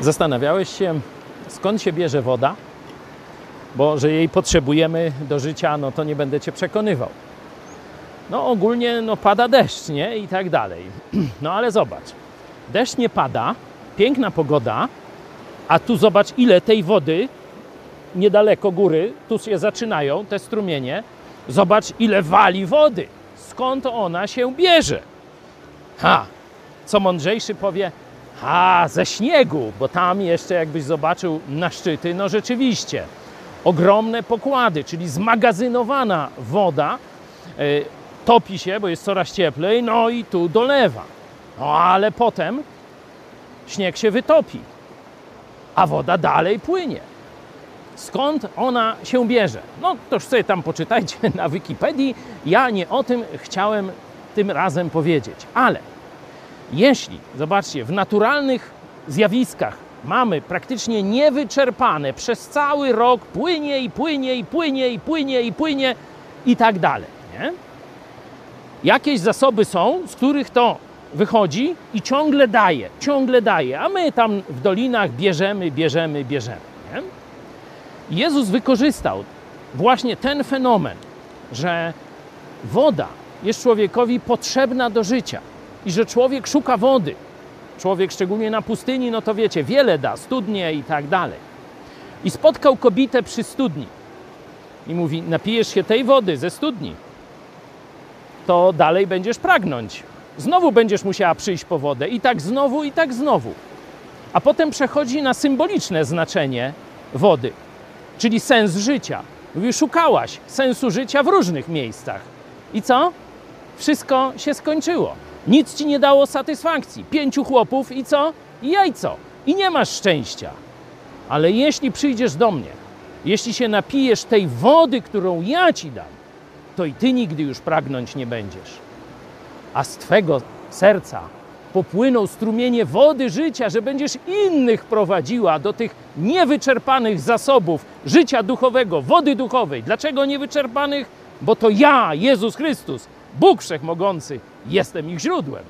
Zastanawiałeś się, skąd się bierze woda? Bo że jej potrzebujemy do życia, no to nie będę cię przekonywał. No ogólnie no pada deszcz, nie? I tak dalej. No ale zobacz, deszcz nie pada, piękna pogoda, a tu zobacz ile tej wody niedaleko góry, tu się zaczynają te strumienie. Zobacz ile wali wody. Skąd ona się bierze? Ha! Co mądrzejszy powie, ha, ze śniegu, bo tam jeszcze jakbyś zobaczył na szczyty, no rzeczywiście, ogromne pokłady, czyli zmagazynowana woda, y, topi się, bo jest coraz cieplej, no i tu dolewa. No ale potem śnieg się wytopi, a woda dalej płynie. Skąd ona się bierze? No to już sobie tam poczytajcie na Wikipedii. Ja nie o tym chciałem tym razem powiedzieć, ale jeśli, zobaczcie, w naturalnych zjawiskach mamy praktycznie niewyczerpane przez cały rok płynie i płynie i płynie i płynie i płynie i tak dalej, nie? Jakieś zasoby są, z których to wychodzi i ciągle daje, ciągle daje, a my tam w dolinach bierzemy, bierzemy, bierzemy, nie? Jezus wykorzystał właśnie ten fenomen, że woda jest człowiekowi potrzebna do życia i że człowiek szuka wody. Człowiek, szczególnie na pustyni, no to wiecie, wiele da, studnie i tak dalej. I spotkał kobietę przy studni i mówi: Napijesz się tej wody ze studni, to dalej będziesz pragnąć. Znowu będziesz musiała przyjść po wodę, i tak znowu, i tak znowu. A potem przechodzi na symboliczne znaczenie wody, czyli sens życia. Mówi: Szukałaś sensu życia w różnych miejscach. I co? Wszystko się skończyło. Nic ci nie dało satysfakcji. Pięciu chłopów i co? I jajco. I nie masz szczęścia. Ale jeśli przyjdziesz do mnie, jeśli się napijesz tej wody, którą ja ci dam, to i ty nigdy już pragnąć nie będziesz. A z twego serca popłyną strumienie wody życia, że będziesz innych prowadziła do tych niewyczerpanych zasobów życia duchowego, wody duchowej. Dlaczego niewyczerpanych? Bo to ja, Jezus Chrystus, Bóg Wszechmogący, jestem ich źródłem.